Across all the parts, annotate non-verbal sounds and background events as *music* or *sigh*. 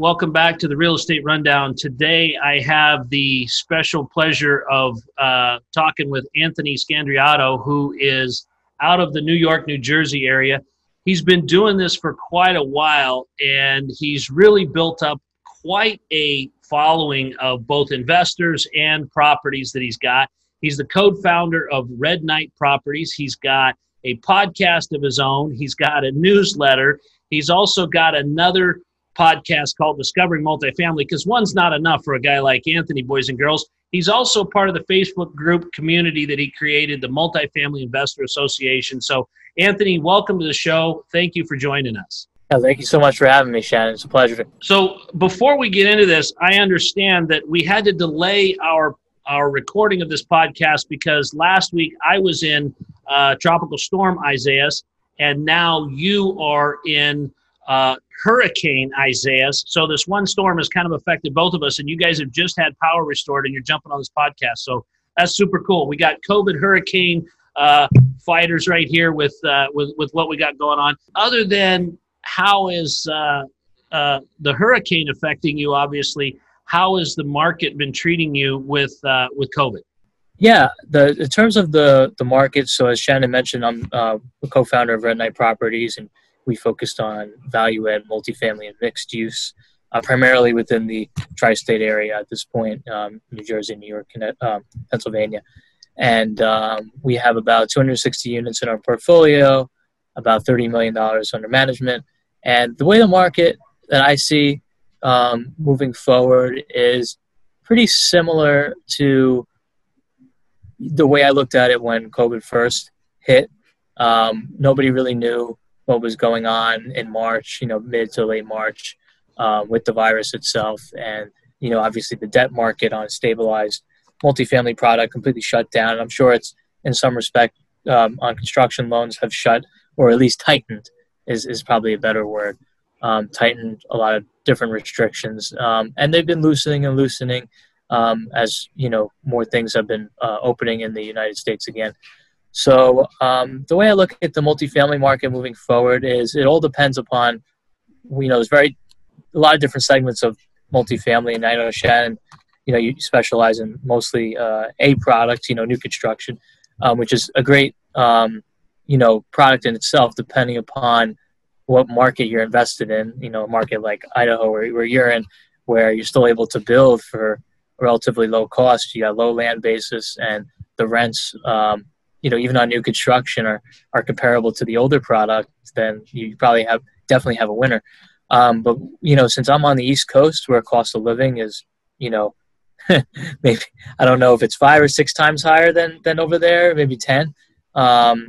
Welcome back to the Real Estate Rundown. Today, I have the special pleasure of uh, talking with Anthony Scandariato, who is out of the New York, New Jersey area. He's been doing this for quite a while, and he's really built up quite a following of both investors and properties that he's got. He's the co-founder of Red Knight Properties. He's got a podcast of his own. He's got a newsletter. He's also got another podcast called Discovering Multifamily because one's not enough for a guy like Anthony, boys and girls. He's also part of the Facebook group community that he created, the Multifamily Investor Association. So, Anthony, welcome to the show. Thank you for joining us. Thank you so much for having me, Shannon. It's a pleasure. So, before we get into this, I understand that we had to delay our our recording of this podcast because last week I was in uh, Tropical Storm Isaias, and now you are in uh, Hurricane Isaias. So this one storm has kind of affected both of us, and you guys have just had power restored, and you're jumping on this podcast. So that's super cool. We got COVID hurricane uh, fighters right here with uh, with with what we got going on. Other than how is uh, uh, the hurricane affecting you? Obviously, how has the market been treating you with uh, with COVID? Yeah, the in terms of the the market. So as Shannon mentioned, I'm uh, a co-founder of Red Knight Properties, and we focused on value add, multifamily, and mixed use, uh, primarily within the tri-state area at this point, um, New Jersey, New York, um, Pennsylvania. And um, we have about 260 units in our portfolio, about 30 million dollars under management. And the way the market that I see um, moving forward is pretty similar to the way I looked at it when COVID first hit. Um, nobody really knew what was going on in March, you know, mid to late March uh, with the virus itself. And, you know, obviously the debt market on stabilized multifamily product completely shut down. I'm sure it's in some respect um, on construction loans have shut or at least tightened is, is probably a better word. Um, tightened a lot of different restrictions, um, and they've been loosening and loosening um, as you know more things have been uh, opening in the United States again. So um, the way I look at the multifamily market moving forward is it all depends upon you know there's very a lot of different segments of multifamily, and I know Shannon, you know you specialize in mostly uh, A product, you know new construction, um, which is a great um, you know product in itself, depending upon what market you're invested in. You know, a market like Idaho, where, where you're in, where you're still able to build for relatively low cost. You got low land basis, and the rents, um, you know, even on new construction are are comparable to the older product. Then you probably have definitely have a winner. Um, but you know, since I'm on the East Coast, where cost of living is, you know, *laughs* maybe I don't know if it's five or six times higher than than over there, maybe ten. Um,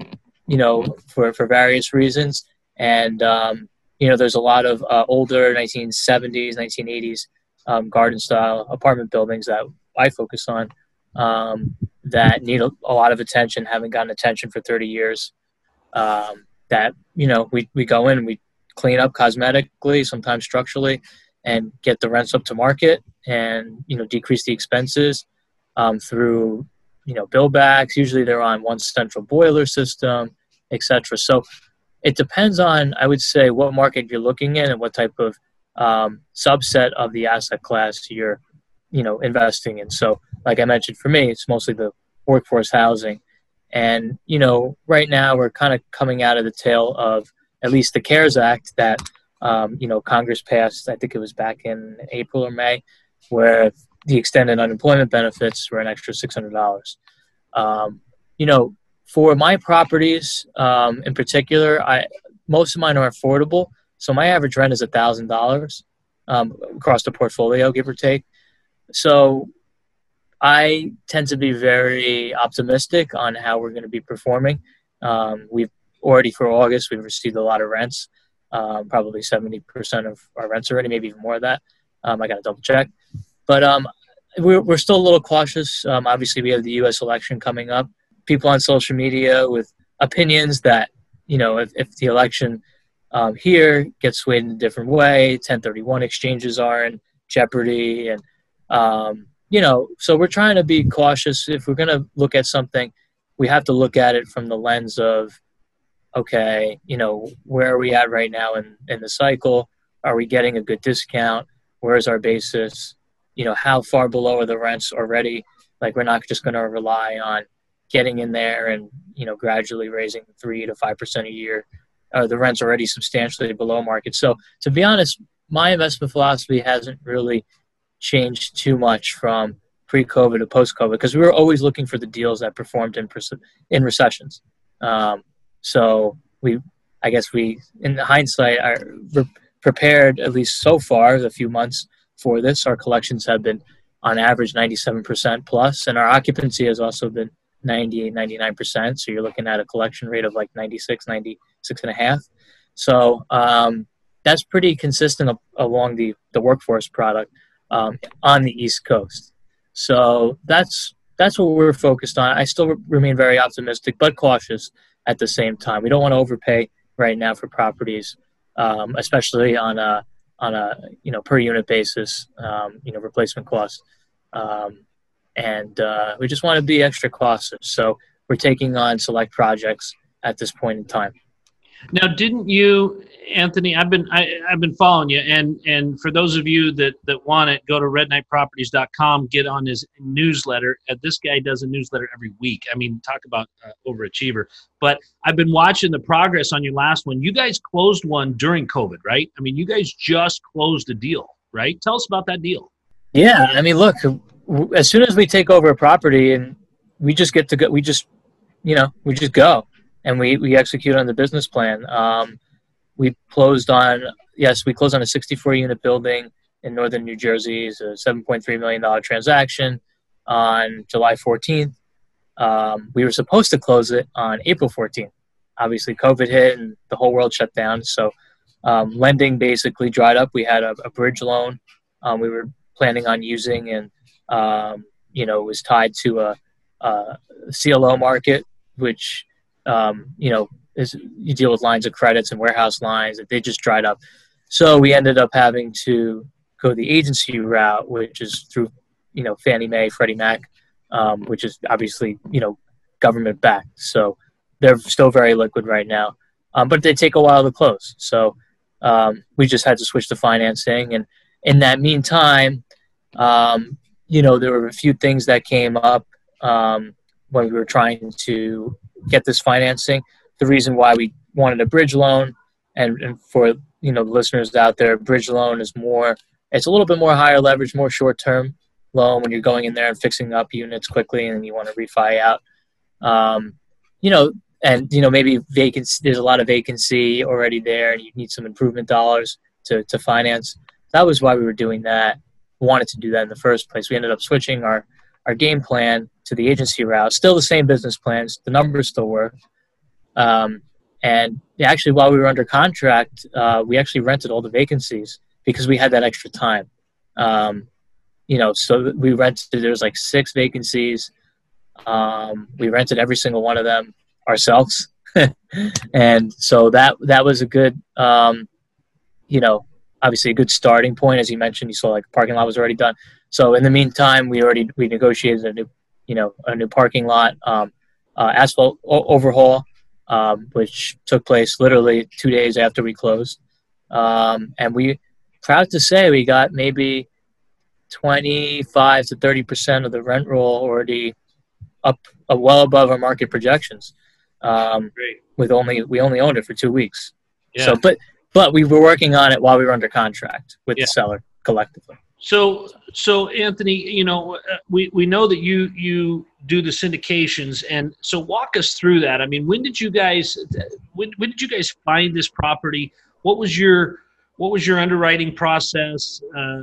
you know, for for various reasons and um, you know there's a lot of uh, older 1970s 1980s um, garden style apartment buildings that i focus on um, that need a, a, lot of attention haven't gotten attention for 30 years um, that you know we, we go in we clean up cosmetically sometimes structurally and get the rents up to market and you know decrease the expenses um, through you know bill backs usually they're on one central boiler system etc so it depends on, I would say, what market you're looking in and what type of um, subset of the asset class you're, you know, investing in. So, like I mentioned, for me, it's mostly the workforce housing, and you know, right now we're kind of coming out of the tail of at least the CARES Act that um, you know Congress passed. I think it was back in April or May, where the extended unemployment benefits were an extra six hundred dollars. Um, you know, for my properties um, in particular, I most of mine are affordable. So my average rent is a thousand um, dollars across the portfolio, give or take. So I tend to be very optimistic on how we're going to be performing. Um, we've already for August we've received a lot of rents, um, probably seventy percent of our rents already, maybe even more of that. Um, I got to double check, but um, we're we're still a little cautious. Um, obviously, we have the U.S. election coming up people on social media with opinions that you know if, if the election here gets swayed in a different way 1031 exchanges are in jeopardy and you know so we're trying to be cautious if we're going to look at something we have to look at it from the lens of okay you know where are we at right now in, in the cycle are we getting a good discount where's our basis, you know, how far below are the rents already? Like we're not just going to rely on getting in there and you know gradually raising three to five percent a year. Uh, the rent's already substantially below market. So to be honest, my investment philosophy hasn't really changed too much from pre-COVID to post-COVID because we were always looking for the deals that performed in in recessions. Um, so we, I guess we, in hindsight, are prepared at least so far, the few months for this. Our collections have been on average 97% plus, and our occupancy has also been 98, 99%. So you're looking at a collection rate of like 96, 96 and a half. So um, that's pretty consistent along the, the workforce product um, on the East Coast. So that's that's what we're focused on. I still remain very optimistic, but cautious at the same time. We don't want to overpay right now for properties, um, especially on a on a you know per unit basis, um, you know replacement costs, um, and uh, we just want to be extra cautious. So we're taking on select projects at this point in time. Now, didn't you, Anthony? I've been I, have been following you, and and for those of you that that want it, go to redknightproperties.com, get on his newsletter. Uh, this guy does a newsletter every week. I mean, talk about uh, overachiever. But I've been watching the progress on your last one. You guys closed one during COVID, right? I mean, you guys just closed a deal, right? Tell us about that deal. Yeah, I mean, look, as soon as we take over a property and we just get to go, we just, you know, we just go and we, we execute on the business plan. Um, we closed on, yes, we closed on a 64 unit building in northern New Jersey. It's a $7.3 million transaction on July 14th. Um, we were supposed to close it on April 14th. Obviously, COVID hit and the whole world shut down. So, um, lending basically dried up. We had a, a bridge loan um, we were planning on using, and um, you know, it was tied to a, a CLO market, which um, you know, is you deal with lines of credits and warehouse lines that they just dried up. So we ended up having to go the agency route, which is through, you know, Fannie Mae, Freddie Mac, um, which is obviously, you know, government backed. So they're still very liquid right now, um, but they take a while to close. So um, we just had to switch to financing. And in that meantime, um, you know, there were a few things that came up um, when we were trying to get this financing. The reason why we wanted a bridge loan, and, and for you know listeners out there, bridge loan is more. It's a little bit more higher leverage, more short term loan when you're going in there and fixing up units quickly, and you want to refi out. Um, you know, and you know maybe vacancy. There's a lot of vacancy already there, and you need some improvement dollars to to finance. That was why we were doing that. Wanted to do that in the first place. We ended up switching our our game plan to the agency route. Still the same business plans. The numbers still work. Um, and actually, while we were under contract, uh, we actually rented all the vacancies because we had that extra time. Um, you know, so we rented. There was like six vacancies. Um, we rented every single one of them ourselves, *laughs* and so that that was a good, um, you know, obviously a good starting point. As you mentioned, you saw like parking lot was already done. So in the meantime, we already we negotiated a new, you know, a new parking lot, um, uh, asphalt o- overhaul, um, which took place literally two days after we closed. Um, and we proud to say we got maybe 25 to 30 percent of the rent roll already up uh, well above our market projections. Um, with only we only owned it for two weeks. Yeah. So, but but we were working on it while we were under contract with yeah. the seller collectively. So, so Anthony, you know, uh, we, we know that you you do the syndications, and so walk us through that. I mean, when did you guys when, when did you guys find this property? What was your what was your underwriting process? Uh,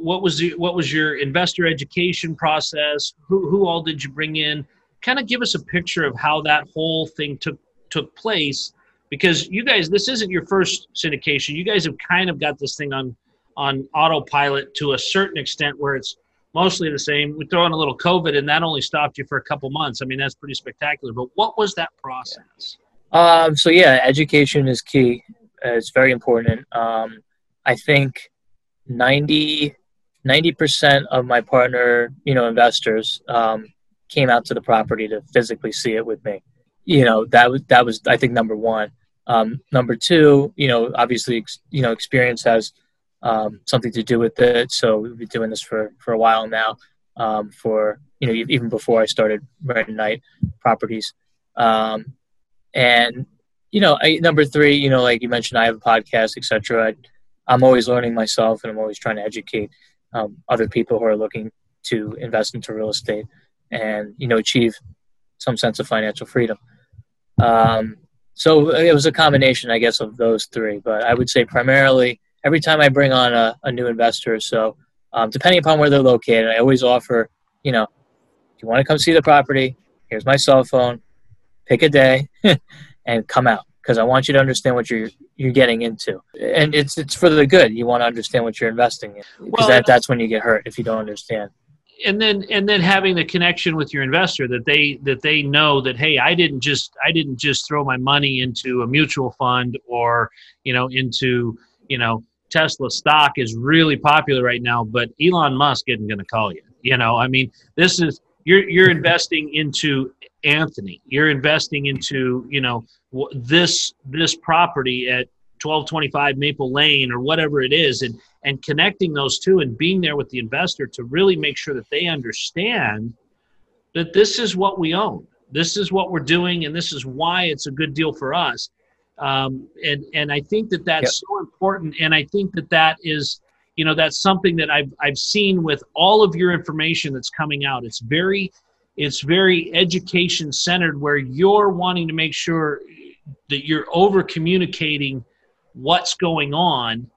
what was the, what was your investor education process? Who who all did you bring in? Kind of give us a picture of how that whole thing took took place, because you guys, this isn't your first syndication. You guys have kind of got this thing on on autopilot to a certain extent where it's mostly the same. We throw in a little COVID, and that only stopped you for a couple months. I mean, that's pretty spectacular. But what was that process? Um, so yeah, education is key. it's very important. Um, I think 90 percent of my partner, you know, investors um, came out to the property to physically see it with me. You know, that was that was I think number one. Um, number two, you know, obviously, you know, experience has um, something to do with it. So we've been doing this for for a while now. Um, for you know, even before I started Red Knight Properties, um, and you know, I, number three, you know, like you mentioned, I have a podcast, etc. I'm always learning myself, and I'm always trying to educate um, other people who are looking to invest into real estate and you know achieve some sense of financial freedom. Um, so it was a combination, I guess, of those three. But I would say primarily every time I bring on a, a new investor, so um, depending upon where they're located, I always offer, you know, if you want to come see the property, here's my cell phone, pick a day, *laughs* and come out because I want you to understand what you're you're getting into, and it's it's for the good. You want to understand what you're investing in because well, that, that's when you get hurt if you don't understand and then and then having the connection with your investor that they that they know that hey i didn't just i didn't just throw my money into a mutual fund or you know into you know tesla stock is really popular right now but elon musk isn't going to call you you know? I mean this is you're you're mm-hmm. investing into anthony. You're investing into you know this this property at 1225 maple lane or whatever it is and and connecting those two and being there with the investor to really make sure that they understand that this is what we own. This is what we're doing and this is why it's a good deal for us. Um, and and i think that that's yep. so important and i think that that is you know that's something that i've i've seen with all of your information that's coming out. It's very it's very education centered where you're wanting to make sure that you're over communicating what's going on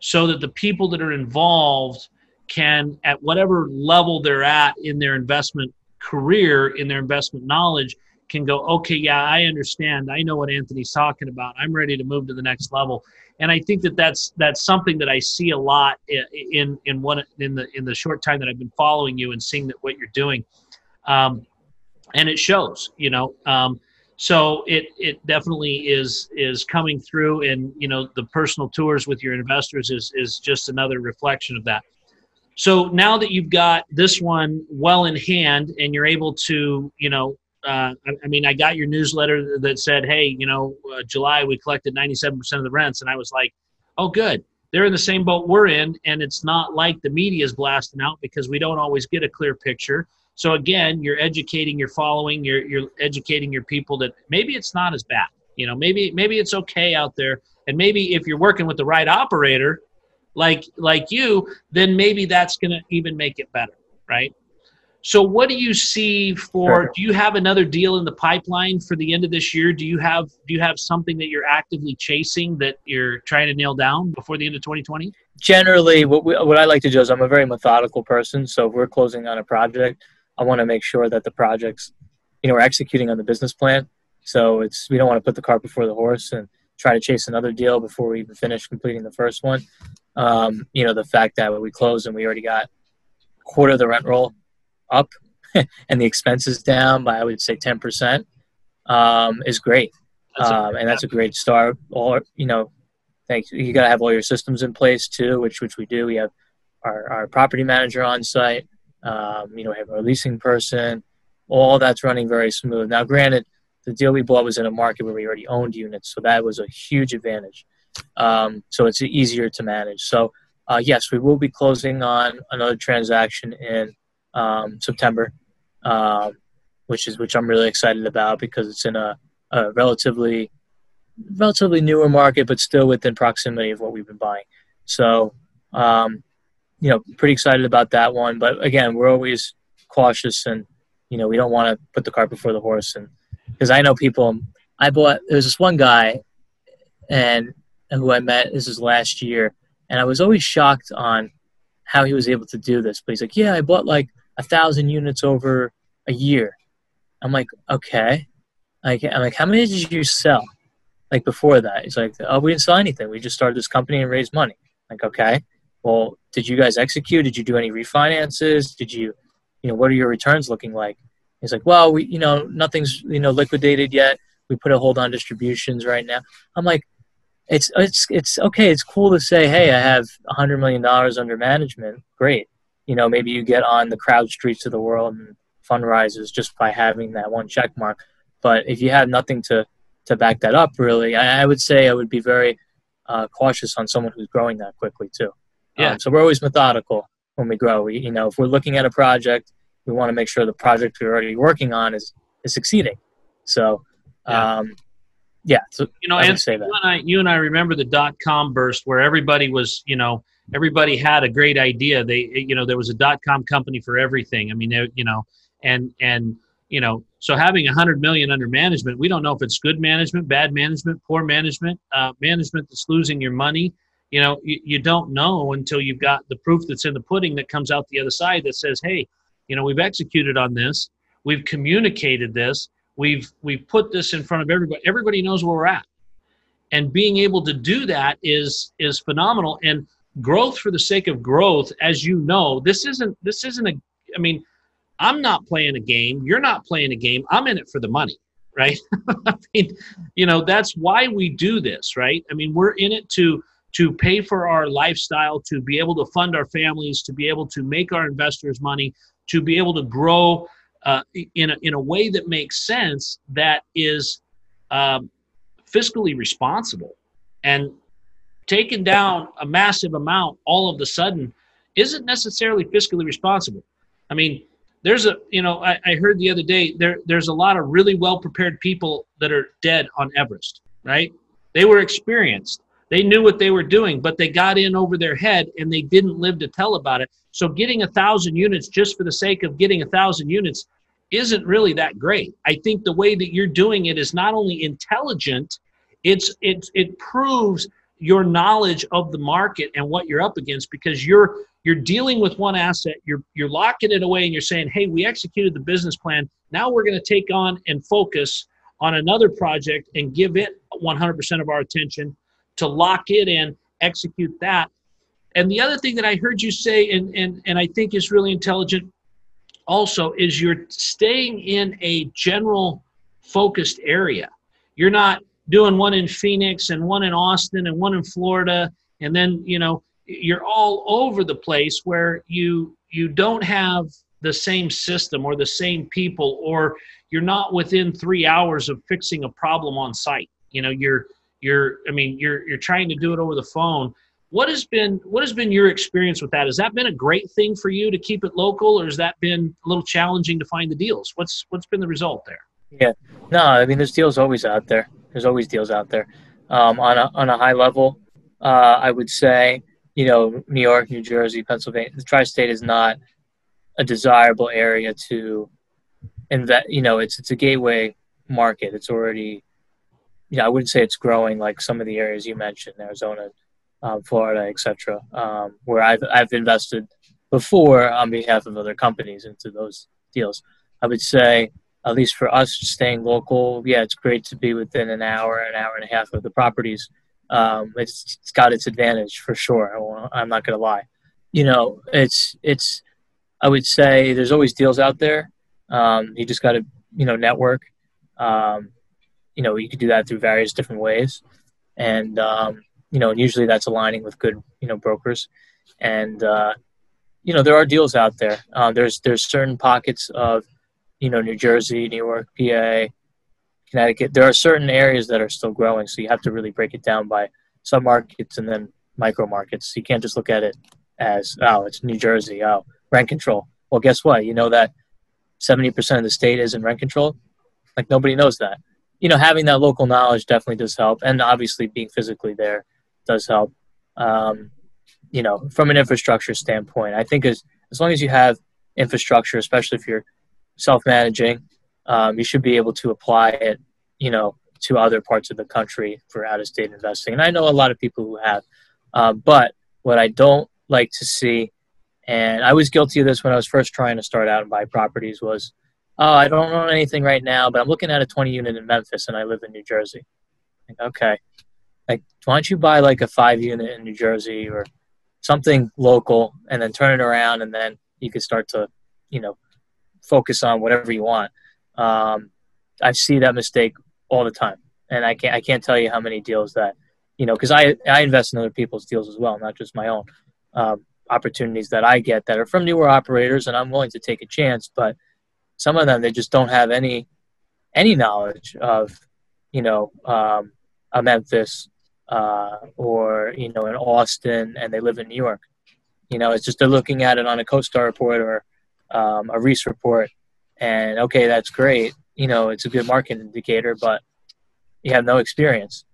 so that the people that are involved can, at whatever level they're at in their investment career, in their investment knowledge, can go, okay, yeah, I understand. I know what Anthony's talking about. I'm ready to move to the next level. And I think that that's that's something that I see a lot in in what in the in the short time that I've been following you and seeing that what you're doing, um, and it shows. You know, um, so it it definitely is is coming through and you know the personal tours with your investors is is just another reflection of that. So now that you've got this one well in hand and you're able to you know uh, I, I, mean i got your newsletter that said hey you know uh, july we collected 97% of the rents. And i was like oh good. They're in the same boat we're in. And it's not like the media is blasting out because we don't always get a clear picture so again, you're educating your following, you're you're educating your people that maybe it's not as bad. You know, maybe maybe it's okay out there, and maybe if you're working with the right operator, like like you, then maybe that's going to even make it better, right? So what do you see for sure. do you have another deal in the pipeline for the end of this year? Do you have do you have something that you're actively chasing that you're trying to nail down before the end of 2020? Generally, what we, what I like to do is I'm a very methodical person, so if we're closing on a project, I want to make sure that the projects, you know, we're executing on the business plan. So it's we don't want to put the cart before the horse and try to chase another deal before we even finish completing the first one. Um, you know, the fact that we closed and we already got quarter of the rent roll up *laughs* and the expenses down by I would say ten percent um, is great, that's um, and that's a great start. Or you know, thanks. You got to have all your systems in place too, which which we do. We have our, our property manager on site. Um, you know, we have our leasing person. All that's running very smooth. Now, granted, the deal we bought was in a market where we already owned units, so that was a huge advantage. Um, so it's easier to manage. So uh, yes, we will be closing on another transaction in um, September, um, which is which I'm really excited about because it's in a, a, relatively relatively newer market, but still within proximity of what we've been buying. So um, you know, pretty excited about that one. But again, we're always cautious and, you know, we don't want to put the cart before the horse. And because I know people, I bought, there's this one guy and who I met, this is last year. And I was always shocked on how he was able to do this. But he's like, yeah, I bought like a thousand units over a year. I'm like, okay. Like, I'm like, how many did you sell? Like before that, he's like, oh, we didn't sell anything. We just started this company and raised money. Like, okay well, did you guys execute? Did you do any refinances? Did you, you know, what are your returns looking like? He's like, well, we, you know, nothing's, you know, liquidated yet. We put a hold on distributions right now. I'm like, it's, it's, it's okay. It's cool to say, hey, I have hundred million dollars under management. Great. You know, maybe you get on the CrowdStreets of the world and Fundrisers just by having that one check mark. But if you have nothing to, to back that up, really, I, I would say I would be very uh, cautious on someone who's growing that quickly too. Yeah. Um, so we're always methodical when we grow. We, you know, if we're looking at a project, we want to make sure the project we're already working on is is succeeding. So, yeah. Um, yeah so you know, and you and I, you and I remember the dot com burst where everybody was, you know, everybody had a great idea. They, you know, there was a dot com company for everything. I mean, they, you know, and and you know, so having a hundred million under management, we don't know if it's good management, bad management, poor management, uh, management that's losing your money. You know, you, you don't know until you've got the proof that's in the pudding that comes out the other side that says, hey, you know, we've executed on this, we've communicated this, we've we've put this in front of everybody. Everybody knows where we're at, and being able to do that is is phenomenal. And growth for the sake of growth, as you know, this isn't this isn't a. I mean, I'm not playing a game. You're not playing a game. I'm in it for the money, right? *laughs* I mean, you know, that's why we do this, right? I mean, we're in it to to pay for our lifestyle, to be able to fund our families, to be able to make our investors money, to be able to grow uh, in, a, in a way that makes sense that is um, fiscally responsible. And taking down a massive amount all of the sudden isn't necessarily fiscally responsible. I mean, there's a you know I, I heard the other day there there's a lot of really well prepared people that are dead on Everest, right? They were experienced. They knew what they were doing, but they got in over their head and they didn't live to tell about it. So getting a thousand units just for the sake of getting a thousand units isn't really that great. I think the way that you're doing it is not only intelligent, it's it it proves your knowledge of the market and what you're up against because you're you're dealing with one asset you're you're locking it away and you're saying hey we executed the business plan now we're going to take on and focus on another project and give it 100% of our attention to lock it in, execute that. And the other thing that I heard you say, and, and, and I think is really intelligent also, is you're staying in a general focused area. You're not doing one in Phoenix and one in Austin and one in Florida, and then, you know, you're all over the place where you you don't have the same system or the same people or you're not within three hours of fixing a problem on site you know you're you're i mean you're you're trying to do it over the phone. What has been what has been your experience with that? Has that been a great thing for you to keep it local or has that been a little challenging to find the deals? What's what's been the result there? Yeah. No i mean there's deals always out there. There's always deals out there. Um, on a on a high level uh, i would say you know new york new jersey pennsylvania the tri-state is not a desirable area to invest you know it's it's a gateway market. It's already know, I wouldn't say it's growing like some of the areas you mentioned, Arizona, um, Florida, etc., um, where I've I've invested before on behalf of other companies into those deals. I would say, at least for us, staying local, yeah, it's great to be within an hour, an hour and a half of the properties. Um, it's, it's got its advantage for sure. I'm not going to lie. You know, it's it's. I would say there's always deals out there. Um, you just got to you know network. Um, you know, you could do that through various different ways. And, um, you know, and usually that's aligning with good, you know, brokers. And, uh, you know, there are deals out there. Uh, there's, there's certain pockets of, you know, New Jersey, New York, PA, Connecticut. There are certain areas that are still growing. So you have to really break it down by sub markets and then micro markets. You can't just look at it as, oh, it's New Jersey. Oh, rent control. Well, guess what? You know that 70% of the state is in rent control? Like nobody knows that you know, having that local knowledge definitely does help, and obviously being physically there does help. Um, you know, from an infrastructure standpoint, I think as as long as you have infrastructure, especially if you're self-managing, um, you should be able to apply it. You know, to other parts of the country for out-of-state investing, and I know a lot of people who have. Uh, but what I don't like to see, and I was guilty of this when I was first trying to start out and buy properties, was oh, I don't own anything right now, but I'm looking at a 20 unit in Memphis and I live in New Jersey. Like, okay. Like, why don't you buy like a five unit in New Jersey or something local and then turn it around and then you can start to, you know, focus on whatever you want. Um, I see that mistake all the time. And I can't, I can't tell you how many deals that, you know, because I, I invest in other people's deals as well, not just my own um, opportunities that I get that are from newer operators, and I'm willing to take a chance. But some of them they just don't have any any knowledge of you know um, a Memphis uh, or you know in Austin and they live in New York. You know, it's just they're looking at it on a CoStar report or um, a Reis report, and okay, that's great. You know, it's a good market indicator, but you have no experience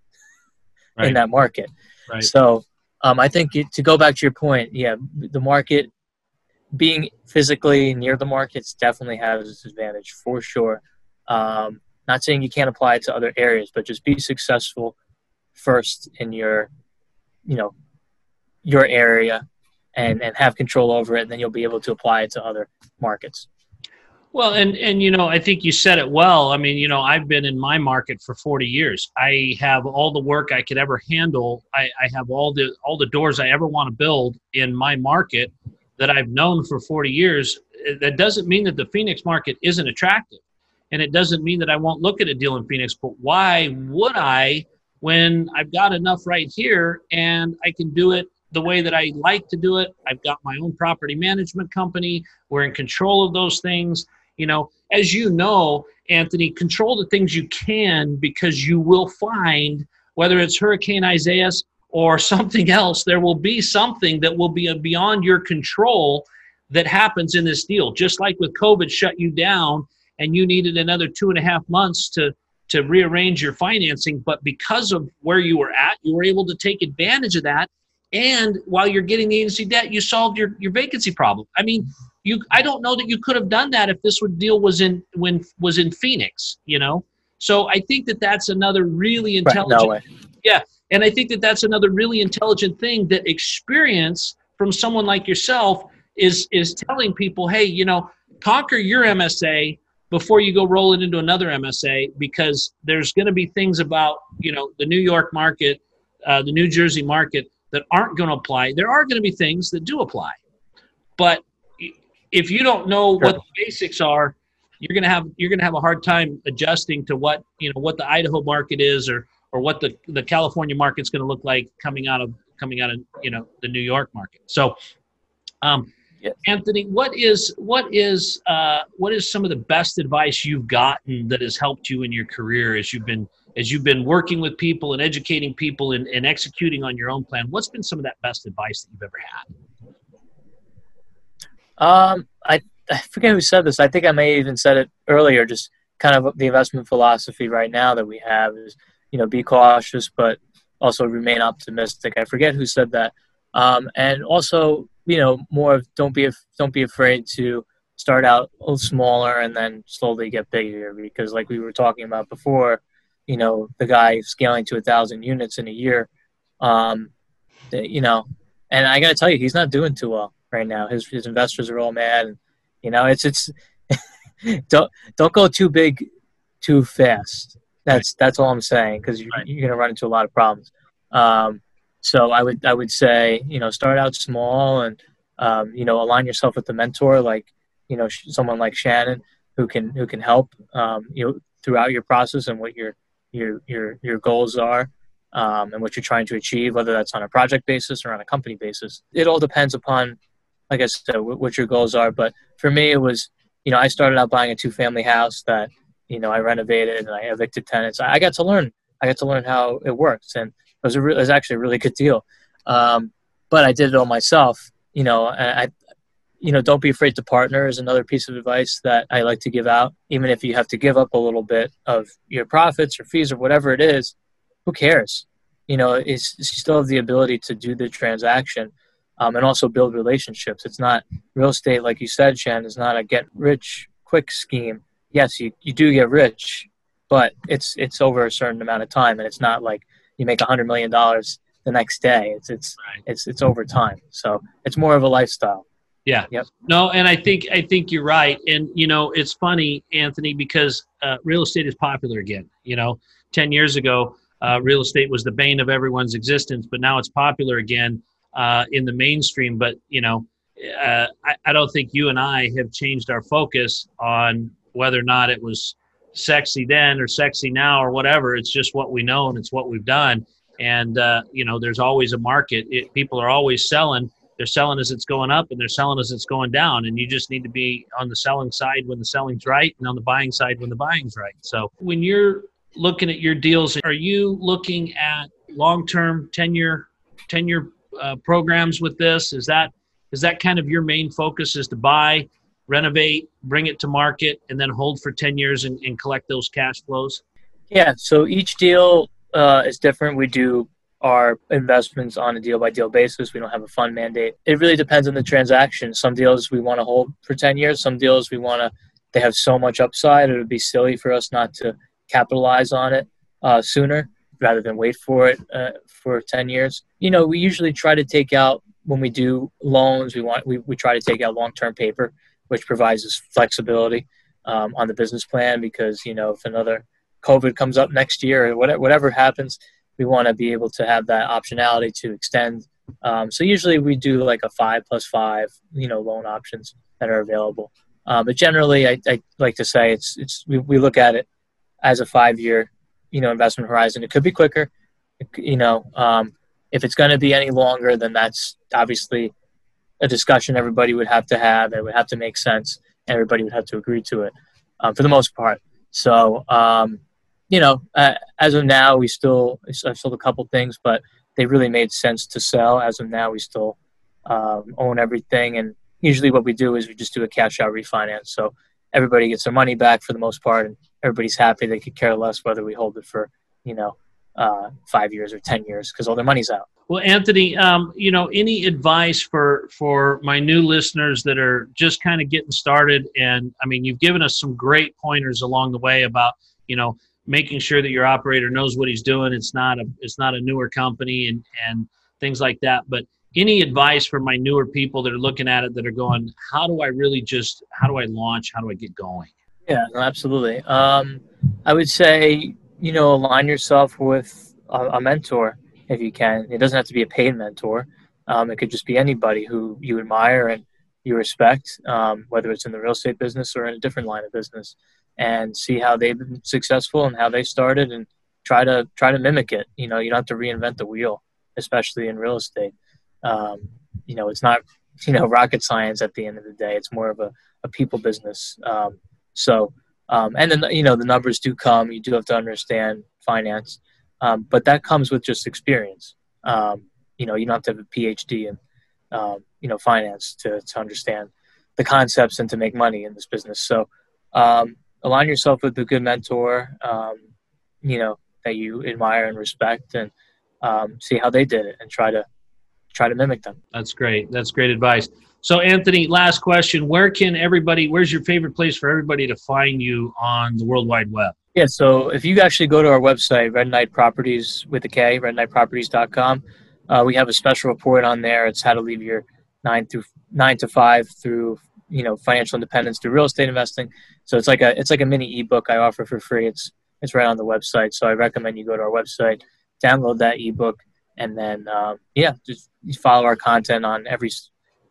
right. in that market. Right. So um, I think it, to go back to your point, yeah, the market being physically near the markets definitely has its advantage for sure. Um, not saying you can't apply it to other areas, but just be successful first in your, you know, your area and, and have control over it, and then you'll be able to apply it to other markets. Well, and and you know, I think you said it well. I mean, you know, I've been in my market for 40 years. I have all the work I could ever handle. I, I have all the all the doors I ever want to build in my market that I've known for 40 years. Eh, that doesn't mean that the Phoenix market isn't attractive, and it doesn't mean that I won't look at a deal in Phoenix. But why would I when I've got enough right here and I can do it the way that I like to do it? I've got my own property management company. We're in control of those things you know, as you know, Anthony, control the things you can because you will find whether it's Hurricane Isaias or *laughs* something else, there will be something that will be beyond your control that happens in this deal. Just like with COVID shut you down and you needed another two and a half months to to rearrange your financing, but because of where you were at, you were able to take advantage of that. And while you're getting the agency debt, you solved your, your vacancy problem. I mean, you I don't know that you could have done that if this would deal was in when was in Phoenix, you know. So I think that that's another really intelligent. Right, no yeah, and I think that that's another really intelligent thing that experience from someone like yourself is is telling people, hey, you know, conquer your MSA before you go roll it into another MSA because there's going to be things about you know the New York market, uh, the New Jersey market that aren't going to apply. There are going to be things that do apply, but if you don't know sure. what the basics are, you're gonna have you're gonna have a hard time adjusting to what you know what the Idaho market is or or what the the California market's going to look like coming out of coming out of you know the New York market. So, um, yes. Anthony, what is what is uh, what is some of the best advice you've gotten that has helped you in your career as you've been as you've been working with people and educating people and, and executing on your own plan? What's been some of that best advice that you've ever had? Um, I I forget who said this. I think I may even said it earlier. Just kind of the investment philosophy right now that we have is, you know, be cautious but also remain optimistic. I forget who said that. Um, and also, you know, more of don't be don't be afraid to start out a little smaller and then slowly get bigger because, like we were talking about before, you know, the guy scaling to a thousand units in a year, um, you know, and I got to tell you, he's not doing too well right now. His his investors are all mad, and you know it's it's *laughs* don't don't go too big too fast. That's that's all I'm saying because you, right. you're going to run into a lot of problems. Um, so I would I would say you know start out small and um, you know align yourself with a mentor like you know someone like Shannon who can who can help um, you know throughout your process and what your your your your goals are um, and what you're trying to achieve, whether that's on a project basis or on a company basis. It all depends upon like I said, what your goals are. But for me, it was, you know, I started out buying a two family house that, you know, I renovated and I evicted tenants. I got to learn, I got to learn how it works. And it was, a re- it was actually a really good deal. Um, but I did it all myself, you know, I, you know, don't be afraid to partner is another piece of advice that I like to give out. Even if you have to give up a little bit of your profits or fees or whatever it is, who cares? You know, it's, you still have the ability to do the transaction um, and also build relationships. It's not real estate, like you said, Shen, is not a get rich quick scheme. Yes, you, you do get rich, but it's it's over a certain amount of time, and it's not like you make a hundred million dollars the next day. It's it's right. it's it's over time. So it's more of a lifestyle. Yeah. Yep. No, and I think I think you're right. And you know, it's funny, Anthony, because uh, real estate is popular again. You know, ten years ago, uh, real estate was the bane of everyone's existence, but now it's popular again uh, in the mainstream. But you know, uh, I, I don't think you and I have changed our focus on whether or not it was sexy then or sexy now or whatever. It's just what we know and it's what we've done. And uh, you know, there's always a market. It, people are always selling. They're selling as it's going up, and they're selling as it's going down. And you just need to be on the selling side when the selling's right, and on the buying side when the buying's right. So when you're looking at your deals, are you looking at long-term tenure tenure uh, programs with this? Is that is that kind of your main focus is to buy, renovate, bring it to market, and then hold for 10 years and, and collect those cash flows? Yeah, so each deal uh, is different. We do our investments on a deal by deal basis. We don't have a fund mandate. It really depends on the transaction. Some deals we want to hold for 10 years, some deals we want to, they have so much upside, it would be silly for us not to capitalize on it uh, sooner rather than wait for it uh, for 10 years. You know, we usually try to take out when we do loans, we want we, we try to take out long-term paper, which provides us flexibility um, on the business plan because you know if another COVID comes up next year or whatever, whatever happens, we want to be able to have that optionality to extend. Um, so usually we do like a five plus five, you know, loan options that are available. Um, but generally, I, I, like to say it's it's we, we look at it as a five year, you know, investment horizon. It could be quicker, you know. Um, if it's going to be any longer, then that's obviously a discussion everybody would have to have. It would have to make sense. Everybody would have to agree to it, um, for the most part. So um, you know, uh, as of now, we still I've sold a couple things, but they really made sense to sell. As of now, we still um, own everything, and usually what we do is we just do a cash out refinance. So everybody gets their money back for the most part, and everybody's happy. They could care less whether we hold it for you know uh, five years or ten years because all their money's out. Well, Anthony, um, you know, any advice for for my new listeners that are just kind of getting started? And I mean, you've given us some great pointers along the way about you know making sure that your operator knows what he's doing. It's not a it's not a newer company and and things like that. But any advice for my newer people that are looking at it that are going, how do I really just how do I launch? How do I get going? Yeah, no, absolutely. Um, I would say you know align yourself with a, a, mentor if you can. It doesn't have to be a paid mentor. Um, it could just be anybody who you admire and you respect, um, whether it's in the real estate business or in a different line of business and see how they've been successful and how they started and try to try to mimic it. You know, you don't have to reinvent the wheel, especially in real estate. Um, you know, it's not you know *laughs* rocket science at the end of the day. It's more of a, a people business. Um, so, um, and then you know the numbers do come. You do have to understand finance, um, but that comes with just experience. Um, you know, you don't have to have a PhD in um, you know finance to to understand the concepts and to make money in this business. So, um, align yourself with a good mentor, um, you know, that you admire and respect, and see how they did it, and try to try to mimic them. That's great. That's great advice. So, Anthony, last question: Where can everybody? Where's your favorite place for everybody to find you on the World Wide Web? Yeah, so if you actually go to our website, Red Knight Properties with a K, redknightproperties.com, uh, we have a special report on there. It's how to leave your nine through nine to five through you know financial independence through real estate investing. So it's like a it's like a mini ebook I offer for free. It's it's right on the website. So I recommend you go to our website, download that ebook, and then um, yeah, just follow our content on every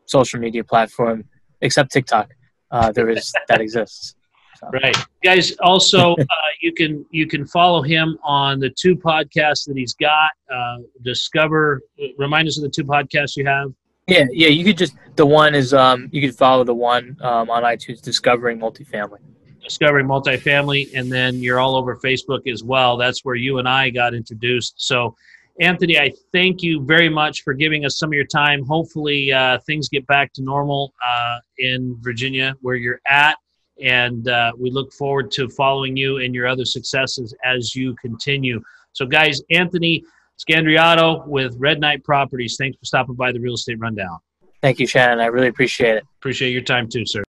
social media platform except TikTok. Uh, there is *laughs* that exists. So. Right, guys. Also, uh, you can you can follow him on the two podcasts that he's got. Uh, Discover. Remind us of the two podcasts you have. Yeah, yeah. You could just the one is um you could follow the one um, on iTunes, discovering multifamily. Discovering multifamily, and then you're all over Facebook as well. That's where you and I got introduced. So, Anthony, I thank you very much for giving us some of your time. Hopefully, uh, things get back to normal uh, in Virginia where you're at, and uh, we look forward to following you and your other successes as you continue. So, guys, Anthony Scandariato with Red Knight Properties. Thanks for stopping by the Real Estate Rundown. Thank you, Shannon. I really appreciate it. Appreciate your time too, sir.